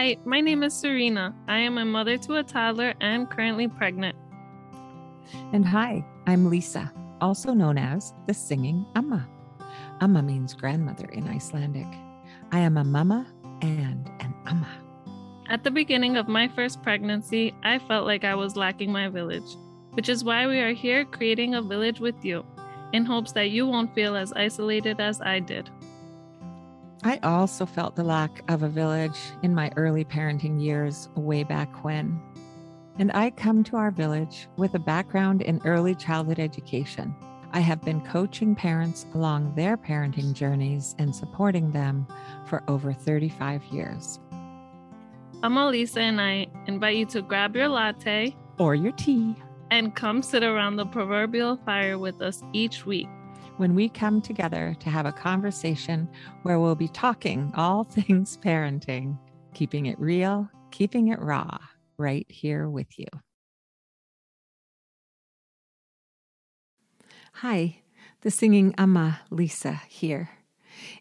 Hi, my name is Serena. I am a mother to a toddler and currently pregnant. And hi, I'm Lisa, also known as the singing Amma. Amma means grandmother in Icelandic. I am a mama and an Amma. At the beginning of my first pregnancy, I felt like I was lacking my village, which is why we are here creating a village with you, in hopes that you won't feel as isolated as I did. I also felt the lack of a village in my early parenting years, way back when. And I come to our village with a background in early childhood education. I have been coaching parents along their parenting journeys and supporting them for over 35 years. I'm Elisa, and I invite you to grab your latte Or your tea and come sit around the proverbial fire with us each week. When we come together to have a conversation where we'll be talking all things parenting, keeping it real, keeping it raw, right here with you. Hi, the singing Amma Lisa here.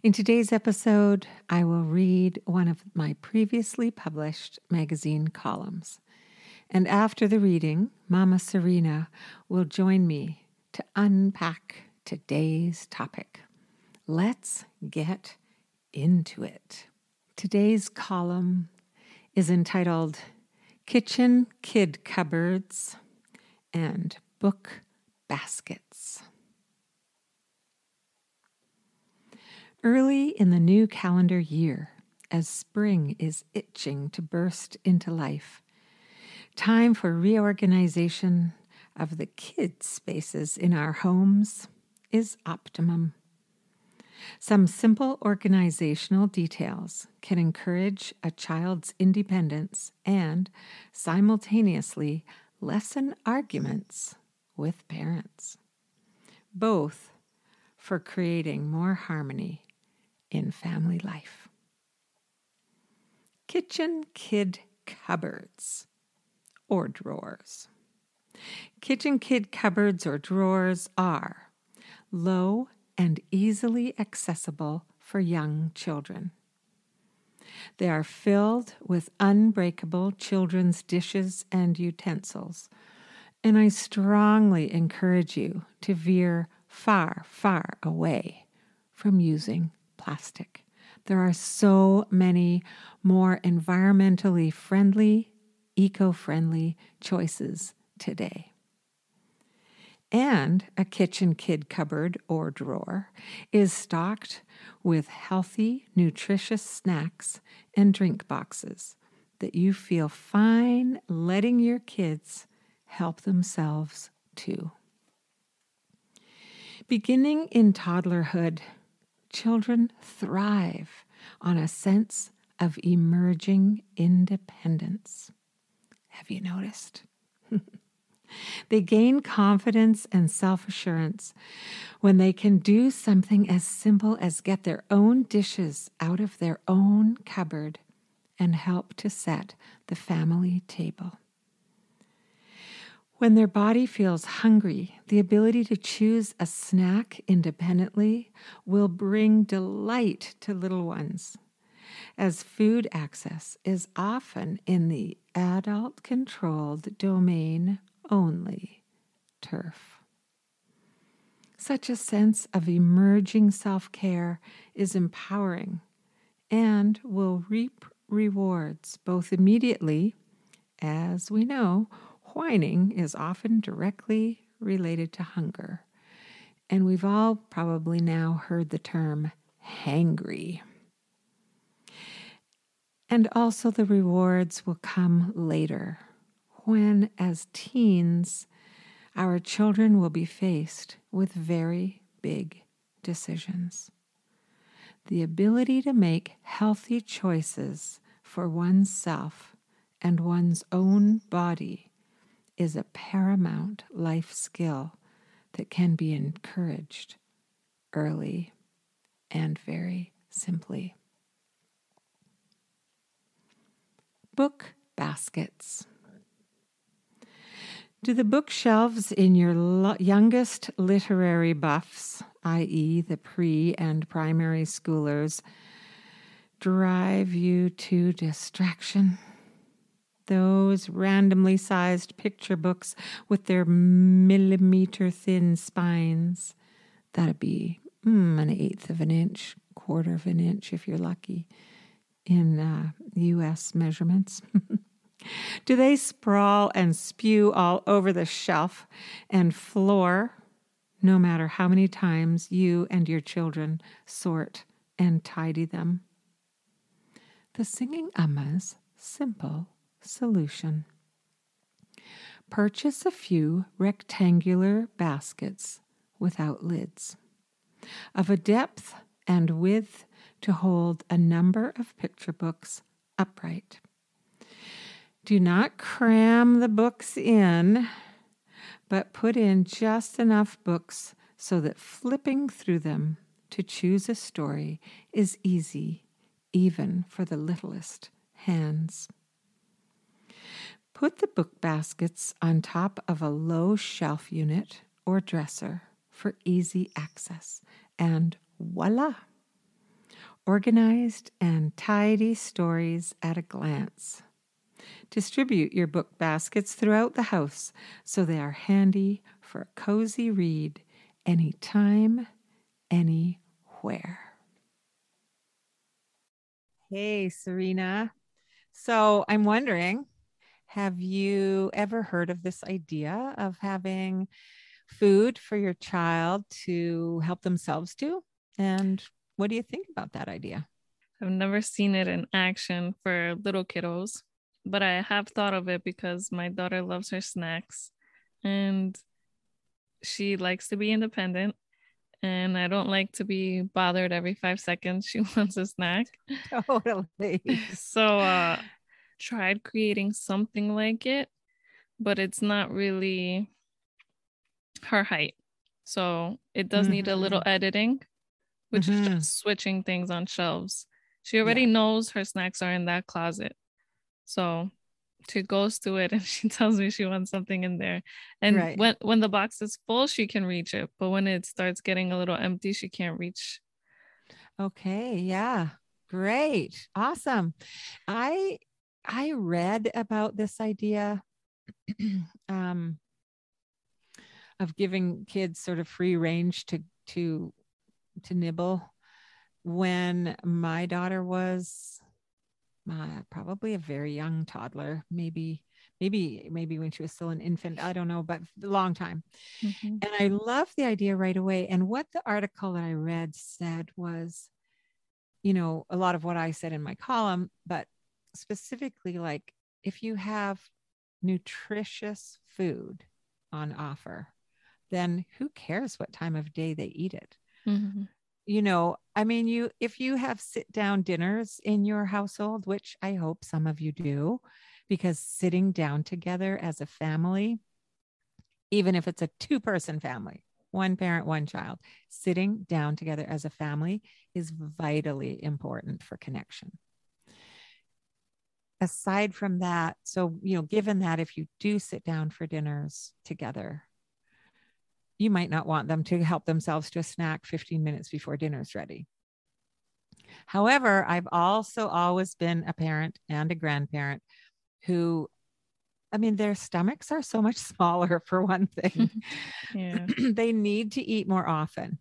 In today's episode, I will read one of my previously published magazine columns. And after the reading, Mama Serena will join me to unpack today's topic. Let's get into it. Today's column is entitled Kitchen Kid Cupboards and Book Baskets. Early in the new calendar year, as spring is itching to burst into life, time for reorganization of the kid spaces in our homes is optimum. Some simple organizational details can encourage a child's independence and simultaneously lessen arguments with parents, both for creating more harmony in family life. Kitchen kid cupboards or drawers. Kitchen kid cupboards or drawers are low and easily accessible for young children. They are filled with unbreakable children's dishes and utensils, and I strongly encourage you to veer far, far away from using plastic. There are so many more environmentally friendly, eco friendly choices today. And a kitchen kid cupboard or drawer is stocked with healthy, nutritious snacks and drink boxes that you feel fine letting your kids help themselves to. Beginning in toddlerhood, children thrive on a sense of emerging independence. Have you noticed? they gain confidence and self assurance when they can do something as simple as get their own dishes out of their own cupboard and help to set the family table. When their body feels hungry, the ability to choose a snack independently will bring delight to little ones, as food access is often in the adult controlled domain only turf. Such a sense of emerging self care is empowering and will reap rewards both immediately, as we know whining is often directly related to hunger. And we've all probably now heard the term hangry. And also, the rewards will come later when, as teens, our children will be faced with very big decisions. The ability to make healthy choices for oneself and one's own body is a paramount life skill that can be encouraged early and very simply. Book baskets. Do the bookshelves in your lo- youngest literary buffs, i.e., the pre and primary schoolers, drive you to distraction. Those randomly sized picture books with their millimeter thin spines. That'd be mm, an eighth of an inch, quarter of an inch if you're lucky in uh, US measurements. Do they sprawl and spew all over the shelf and floor, no matter how many times you and your children sort and tidy them? The Singing Amma's simple solution. Purchase a few rectangular baskets without lids, of a depth and width to hold a number of picture books upright. Do not cram the books in, but put in just enough books so that flipping through them to choose a story is easy, even for the littlest hands. Put the book baskets on top of a low shelf unit or dresser for easy access, and voila! Organized and tidy stories at a glance. Distribute your book baskets throughout the house so they are handy for a cozy read anytime, anywhere. Hey, Serena. So I'm wondering have you ever heard of this idea of having food for your child to help themselves do? And what do you think about that idea? I've never seen it in action for little kiddos, but I have thought of it because my daughter loves her snacks and she likes to be independent. And I don't like to be bothered every five seconds. She wants a snack. Totally. So, uh, tried creating something like it, but it's not really her height. So, it does mm-hmm. need a little mm-hmm. editing, which mm-hmm. is just switching things on shelves. She already yeah. knows her snacks are in that closet. So she goes to it and she tells me she wants something in there. And right. when when the box is full, she can reach it. But when it starts getting a little empty, she can't reach. Okay. Yeah. Great. Awesome. I I read about this idea um, of giving kids sort of free range to to to nibble when my daughter was uh, probably a very young toddler, maybe maybe maybe when she was still an infant i don't know but a long time. Mm-hmm. and i love the idea right away. And what the article that i read said was you know a lot of what i said in my column but specifically like if you have nutritious food on offer then who cares what time of day they eat it? Mm-hmm you know i mean you if you have sit down dinners in your household which i hope some of you do because sitting down together as a family even if it's a two person family one parent one child sitting down together as a family is vitally important for connection. Aside from that so you know given that if you do sit down for dinners together you might not want them to help themselves to a snack 15 minutes before dinner's ready. However, I've also always been a parent and a grandparent who, I mean, their stomachs are so much smaller for one thing. they need to eat more often.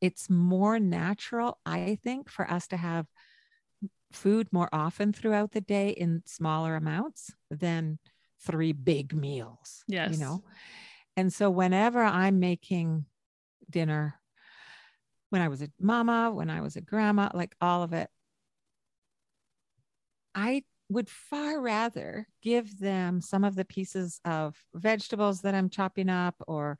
It's more natural, I think, for us to have food more often throughout the day in smaller amounts than three big meals. Yes. You know, and so whenever I'm making dinner, when I was a mama, when I was a grandma, like all of it, I would far rather give them some of the pieces of vegetables that I'm chopping up, or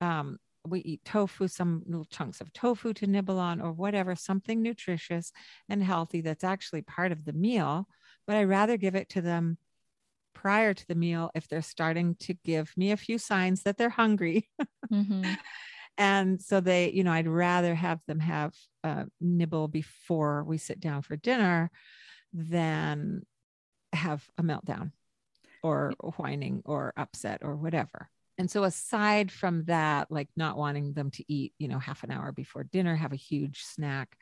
um, we eat tofu, some little chunks of tofu to nibble on, or whatever, something nutritious and healthy that's actually part of the meal. But I'd rather give it to them prior to the meal if they're starting to give me a few signs that they're hungry. mm-hmm. And so they, you know, I'd rather have them have a nibble before we sit down for dinner than have a meltdown or whining or upset or whatever. And so aside from that, like not wanting them to eat, you know, half an hour before dinner, have a huge snack,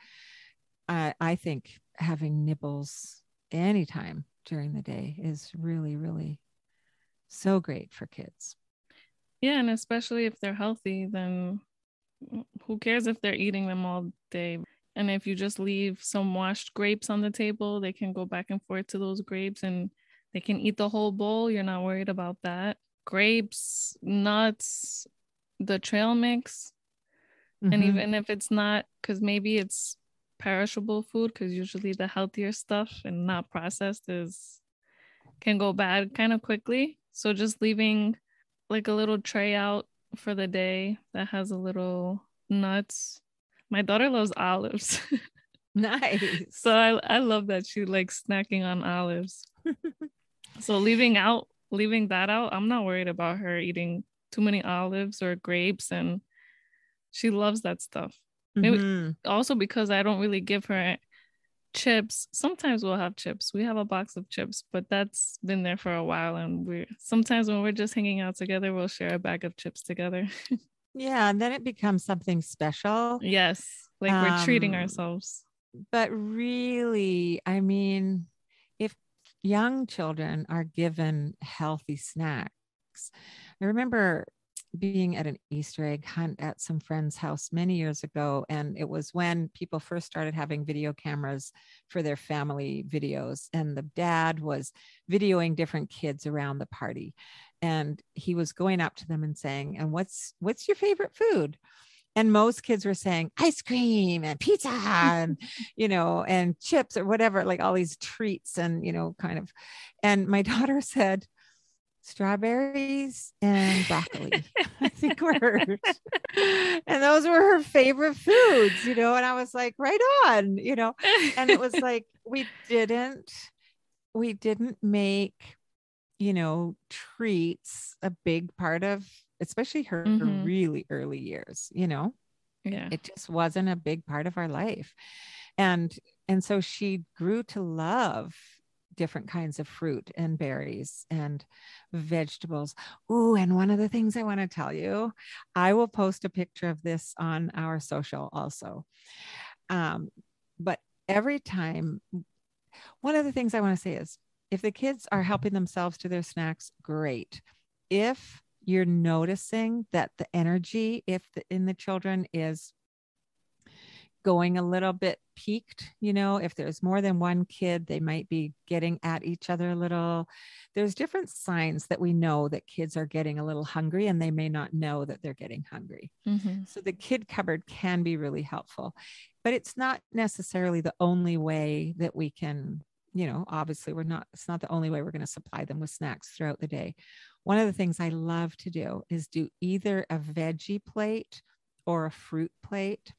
I, I think having nibbles anytime during the day is really, really so great for kids. Yeah, and especially if they're healthy, then who cares if they're eating them all day? And if you just leave some washed grapes on the table, they can go back and forth to those grapes and they can eat the whole bowl. You're not worried about that. Grapes, nuts, the trail mix. Mm-hmm. And even if it's not, because maybe it's perishable food, because usually the healthier stuff and not processed is can go bad kind of quickly. So just leaving like a little tray out for the day that has a little nuts. My daughter loves olives. nice. So I, I love that she likes snacking on olives. so leaving out leaving that out, I'm not worried about her eating too many olives or grapes and she loves that stuff. Mm-hmm. also because I don't really give her chips. Sometimes we'll have chips. We have a box of chips, but that's been there for a while and we're sometimes when we're just hanging out together, we'll share a bag of chips together. yeah, and then it becomes something special. Yes. Like um, we're treating um, ourselves. But really, I mean, if young children are given healthy snacks. I remember being at an Easter egg hunt at some friend's house many years ago. And it was when people first started having video cameras for their family videos. And the dad was videoing different kids around the party. And he was going up to them and saying, And what's what's your favorite food? and most kids were saying ice cream and pizza and you know and chips or whatever like all these treats and you know kind of and my daughter said strawberries and broccoli i think were hers. and those were her favorite foods you know and i was like right on you know and it was like we didn't we didn't make you know treats a big part of especially her, mm-hmm. her really early years, you know? Yeah. It just wasn't a big part of our life. And and so she grew to love different kinds of fruit and berries and vegetables. Ooh, and one of the things I want to tell you, I will post a picture of this on our social also. Um, but every time, one of the things I want to say is if the kids are helping themselves to their snacks, great. If you're noticing that the energy if the, in the children is going a little bit peaked you know if there's more than one kid they might be getting at each other a little there's different signs that we know that kids are getting a little hungry and they may not know that they're getting hungry mm-hmm. so the kid cupboard can be really helpful but it's not necessarily the only way that we can you know obviously we're not it's not the only way we're going to supply them with snacks throughout the day one of the things I love to do is do either a veggie plate or a fruit plate.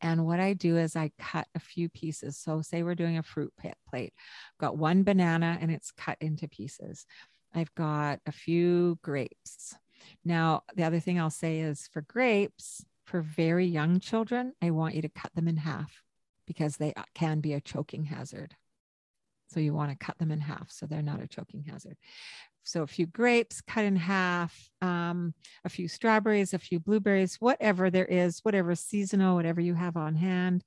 And what I do is I cut a few pieces. So, say we're doing a fruit plate, I've got one banana and it's cut into pieces. I've got a few grapes. Now, the other thing I'll say is for grapes, for very young children, I want you to cut them in half because they uh, can be a choking hazard. So you want to cut them in half so they're not a choking hazard. So a few grapes cut in half, um, a few strawberries, a few blueberries, whatever there is, whatever seasonal, whatever you have on hand.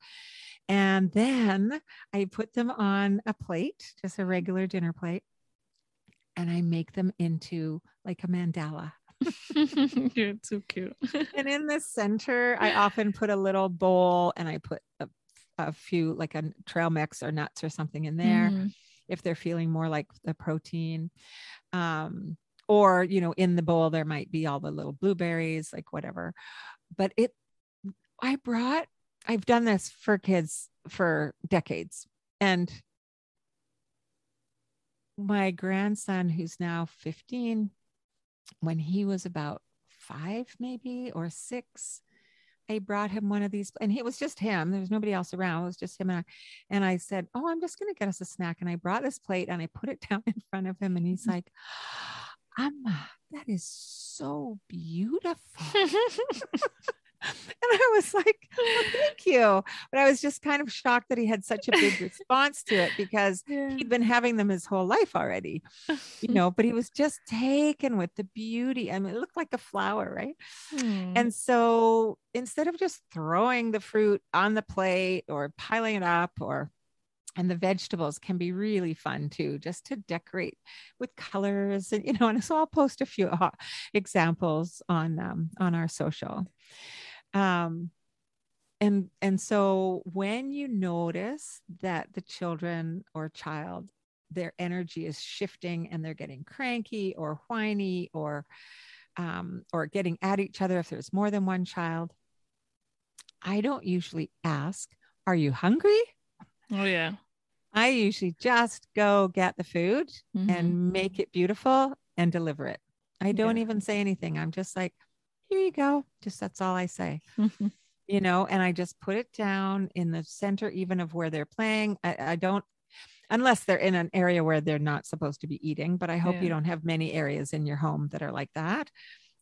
And then I put them on a plate, just a regular dinner plate, and I make them into like a mandala. You're too cute. and in the center, I often put a little bowl and I put a, a few, like a trail mix or nuts or something in there. Mm if they're feeling more like the protein um, or you know in the bowl there might be all the little blueberries like whatever. But it i brought i've done this for kids for decades. And my grandson who's now 15 when he was about five maybe or six I brought him one of these, and it was just him. There was nobody else around. It was just him and I. And I said, "Oh, I'm just going to get us a snack." And I brought this plate and I put it down in front of him, and he's mm-hmm. like, "Amma, that is so beautiful." And I was like, well, thank you. But I was just kind of shocked that he had such a big response to it because Yeah. he'd been having them his whole life already, you know, but he was just taken with the beauty. I mean, it looked like a flower, right? Hmm. And so instead of just throwing the fruit on the plate or piling it up or and the vegetables can be really fun too, just to decorate with colors and you know. And so I'll post a few uh, examples on um, on our social. Um, and and so when you notice that the children or child their energy is shifting and they're getting cranky or whiny or um, or getting at each other if there's more than one child i don't usually ask are you hungry oh yeah. i usually just go get the food Mhm. and make it beautiful and deliver it i don't Yeah. even say anything i'm just like here you go just that's all i say you know, and I just put it down in the center, even of where they're playing. I, I don't, unless they're in an area where they're not supposed to be eating, but I hope Yeah. you don't have many areas in your home that are like that.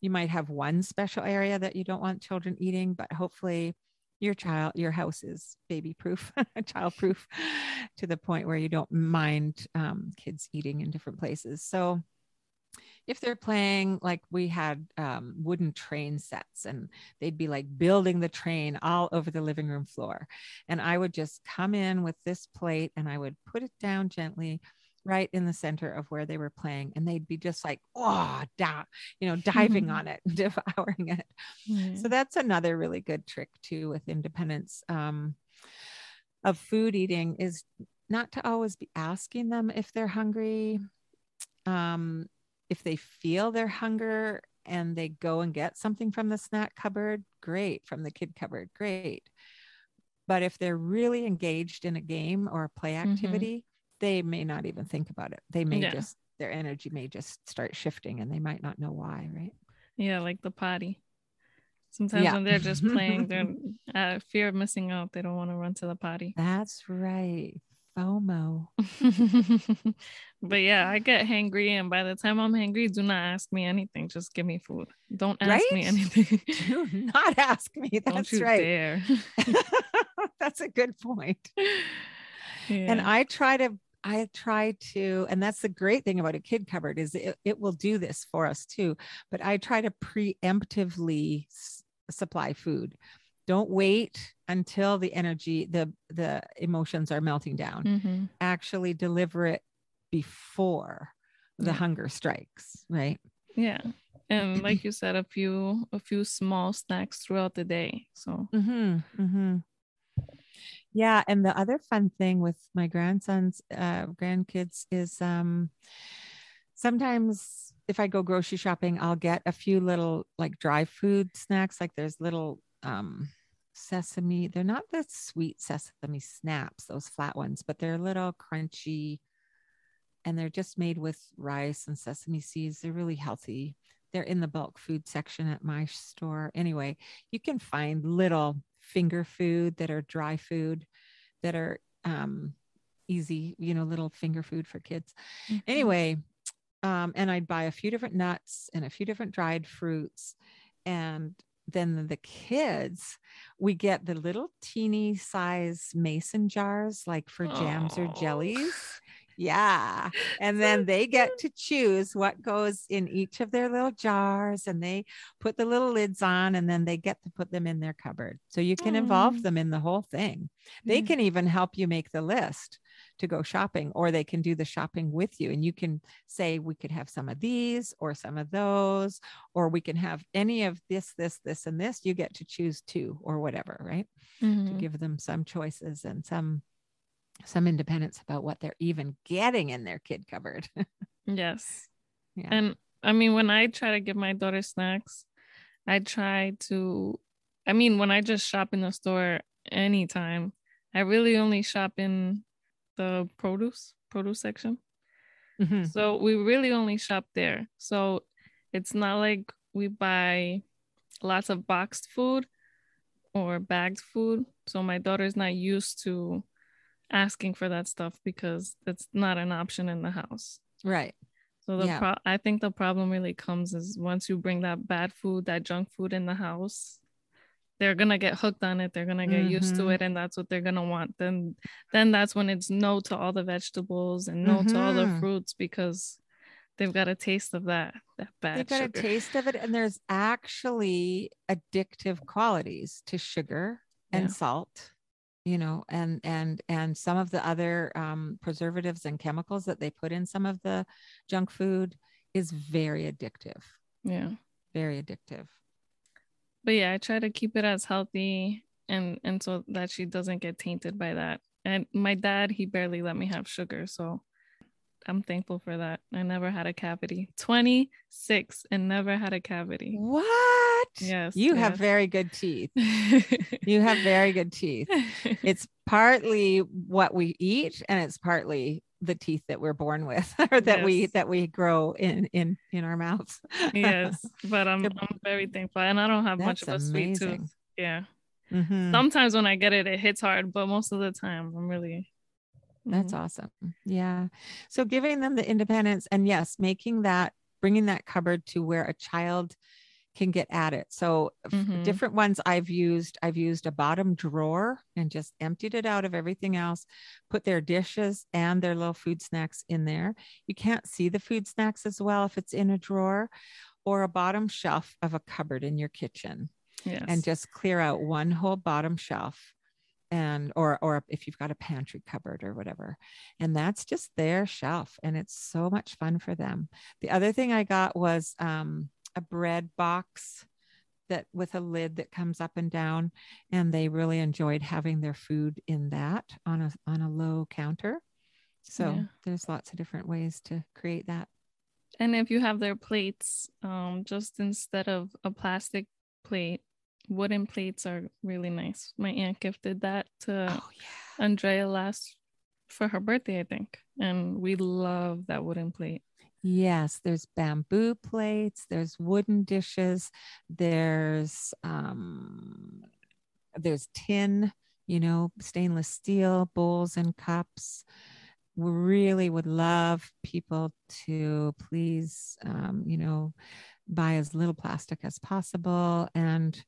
You might have one special area that you don't want children eating, but hopefully your child, your house is baby proof, child proof to the point where you don't mind um, kids eating in different places. So, if they're playing like we had um, wooden train sets and they'd be like building the train all over the living room floor and i would just come in with this plate and i would put it down gently right in the center of where they were playing and they'd be just like oh da, you know diving on it devouring it Yeah. so that's another really good trick too with independence um, of food eating is not to always be asking them if they're hungry. Um, if they feel their hunger and they go and get something from the snack cupboard, great. From the kid cupboard, great. But if they're really engaged in a game or a play Mhm. activity, they may not even think about it. They may Yeah. just, their energy may just start shifting and they might not know why, right? Yeah, like the potty. Sometimes Yeah. when they're just playing, they're uh, fear of missing out. They don't want to run to the potty. That's right. FOMO. but yeah, I get hangry, and by the time I'm hangry, do not ask me anything. Just give me food. Don't ask me anything. Do not ask me. That's right. That's a good point. And I try to, I try to, and that's the great thing about a kid cupboard is it, it will do this for us too. But I try to preemptively supply food. Don't wait until the energy, the the emotions are melting down. Mhm. Actually deliver it before the Yeah. hunger strikes, right? Yeah. And like you said, a few a few small snacks throughout the day. So Mm-hmm, mm-hmm. Yeah, and the other fun thing with my grandsons, uh, grandkids is um, sometimes if I go grocery shopping, I'll get a few little like dry food snacks. Like there's little um, sesame. They're not the sweet sesame snaps, those flat ones, but they're a little crunchy, and they're just made with rice and sesame seeds. They're really healthy. They're in the bulk food section at my store. Anyway, you can find little finger food that are dry food that are um, easy, you know, little finger food for kids. mhm. Anyway, um, and I'd buy a few different nuts and a few different dried fruits. And then the kids, we get the little teeny size mason jars, like for jams or oh. jellies. Yeah. And then they get to choose what goes in each of their little jars and they put the little lids on and then they get to put them in their cupboard. So you can involve mm. them in the whole thing. They mm. can even help you make the list to go shopping or they can do the shopping with you. And you can say we could have some of these or some of those or we can have any of this this this and this. You get to choose two or whatever right? To Mhm. give them some choices and some some independence about what they're even getting in their kid cupboard. Yes. yeah. And I mean, when I try to give my daughter snacks, I try to, I mean, when I just shop in the store anytime, I really only shop in the produce, produce section. Mhm. So we really only shop there. So it's not like we buy lots of boxed food or bagged food. So my daughter's not used to asking for that stuff because it's not an option in the house. right So the Yeah. pro- I think the problem really comes is once you bring that bad food, that junk food in the house, they're gonna get hooked on it they're gonna get mm-hmm. used to mm-hmm. it and that's what they're gonna want then then that's when it's no to all the vegetables and no mm-hmm. to all the mm-hmm. fruits because they've got a taste of that that bad they've got sugar. a taste of it and there's actually addictive qualities to sugar and yeah. salt you know and and and some of the other um, preservatives and chemicals that they put in some of the junk food is very addictive yeah very addictive but yeah i try to keep it as healthy and and so that she doesn't get tainted by that. And my dad he barely let me have sugar so i'm thankful for that. I never had a cavity. 26 and never had a cavity. What? Yes you yes. have very good teeth. You have very good teeth. It's partly what we eat and it's partly the teeth that we're born with or that yes. we that we grow in in in our mouths yes but i'm i'm very thankful and i don't have much of a amazing. sweet tooth yeah mm-hmm. sometimes when i get it it hits hard but most of the time i'm really that's mm-hmm. awesome yeah so giving them the independence and yes making that bringing that cupboard to where a child can get at it. So mm-hmm. different ones I've used, I've used a bottom drawer and just emptied it out of everything else, put their dishes and their little food snacks in there. You can't see the food snacks as well if it's in a drawer or a bottom shelf of a cupboard in your kitchen. Yes. And just clear out one whole bottom shelf and or or if you've got a pantry cupboard or whatever and that's just their shelf and it's so much fun for them the other thing i got was um a bread box that with a lid that comes up and down and they really enjoyed having their food in that on a on a low counter. So yeah. there's lots of different ways to create that. And if you have their plates um just instead of a plastic plate wooden plates are really nice. My aunt gifted that to oh, yeah. andrea last for her birthday i think. And we love that wooden plate Yes, there's bamboo plates, there's wooden dishes, there's um there's tin, you know, stainless steel bowls and cups. We really would love people to please um, you know, buy as little plastic as possible and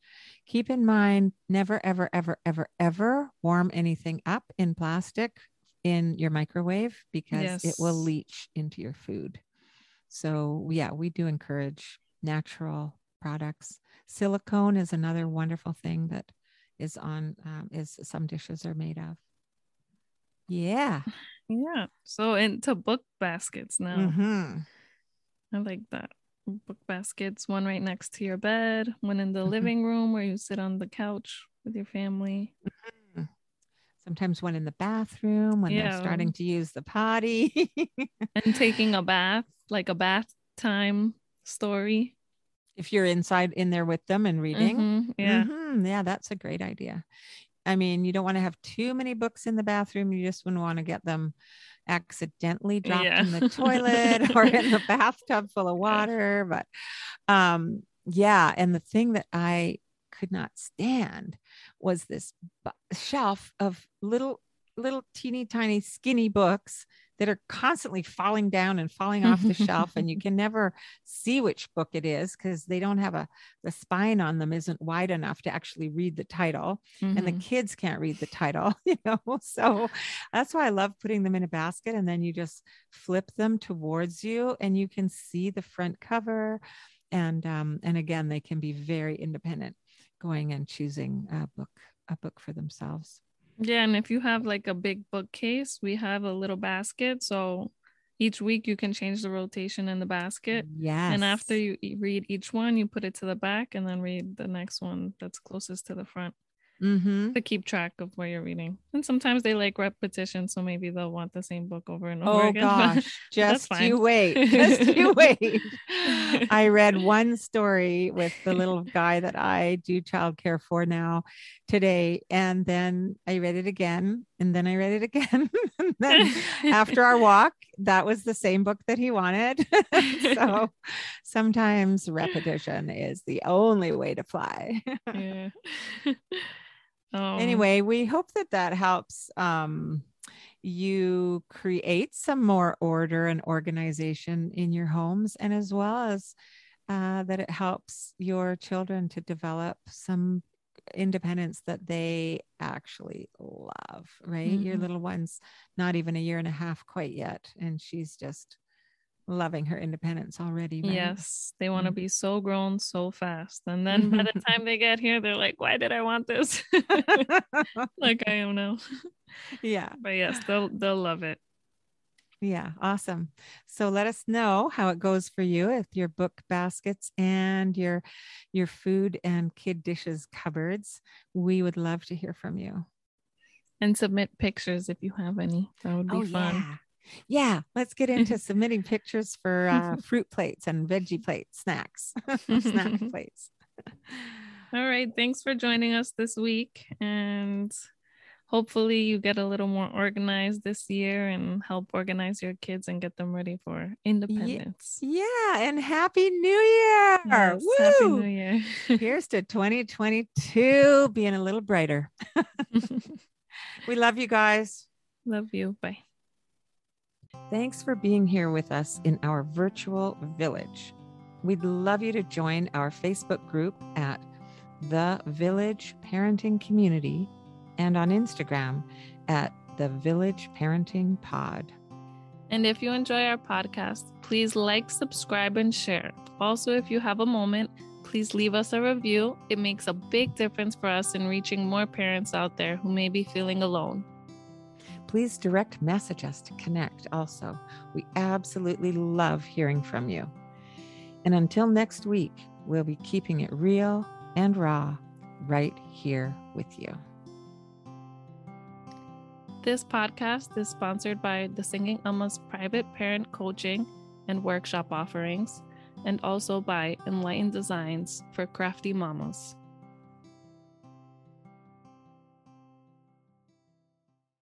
keep in mind never ever ever ever ever warm anything up in plastic in your microwave because yes. it will leach into your food. So, yeah, we do encourage natural products. Silicone is another wonderful thing that is on, um, is some dishes are made of. Yeah. Yeah. So, into book baskets now. Mm-hmm. I like that. Book baskets, one right next to your bed, one in the mm-hmm. living room where you sit on the couch with your family. Sometimes one in the bathroom when yeah. they're starting to use the potty. and taking a bath like a bath time story. If you're inside in there with them and reading. Mm-hmm, yeah. Mm-hmm, yeah, that's a great idea. I mean, you don't want to have too many books in the bathroom. You just wouldn't want to get them accidentally dropped yeah. in the toilet or in the bathtub full of water. But um, yeah. And the thing that I could not stand was this shelf of little, little teeny tiny skinny books that are constantly falling down and falling off the shelf and you can never see which book it is because they don't have a the spine on them isn't wide enough to actually read the title mm-hmm. and the mm-hmm. kids can't read the title you know so that's why i love putting them in a basket and then you just flip them towards you and you can see the front cover and um and again they can be very independent going and choosing a book a book for themselves yeah, and if you have like a big bookcase, we have a little basket. So each week you can change the rotation in the basket. Yes. And after you read each one, you put it to the back and then read the next one that's closest to the front mm-hmm. to keep track of where you're reading. And sometimes they like repetition, so maybe they'll want the same book over and over oh, again. Oh gosh, just you wait, just you wait. I read one story with the little guy that I do childcare for now today, and then I read it again, and then I read it again. and then after our walk, that was the same book that he wanted. so sometimes repetition is the only way to fly. yeah. Um, anyway, we hope that that helps um, you create some more order and organization in your homes, and as well as uh, that it helps your children to develop some independence that they actually love, right? Mm-hmm. Your little one's not even a year and a half quite yet, and she's just loving her independence already. Right? Yes, they want to mm-hmm. be so grown so fast. And then by the time they get here, they're like, why did I want this? like I am now. Yeah. But yes, they'll they'll love it. Yeah, awesome. So let us know how it goes for you with your book baskets and your your food and kid dishes cupboards. We would love to hear from you. And submit pictures if you have any. That would be oh, fun. Yeah. Yeah, let's get into submitting pictures for uh, fruit plates and veggie plates, snacks, snack plates. All right. Thanks for joining us this week. And hopefully you get a little more organized this year and help organize your kids and get them ready for independence. Yeah, and happy new year. Yes, happy new year. Here's to 2022 being a little brighter. we love you guys. Love you. Bye. Thanks for being here with us in our virtual village. We'd love you to join our Facebook group at The Village Parenting Community and on Instagram at the Village Parenting Pod. And if you enjoy our podcast, please like, subscribe, and share. Also, if you have a moment, please leave us a review. It makes a big difference for us in reaching more parents out there who may be feeling alone. Please direct message us to connect also. We absolutely love hearing from you. And until next week, we'll be keeping it real and raw right here with you. This podcast is sponsored by the Singing Amma's private parent coaching and workshop offerings, and also by Enlightened Designs for Crafty Mamas.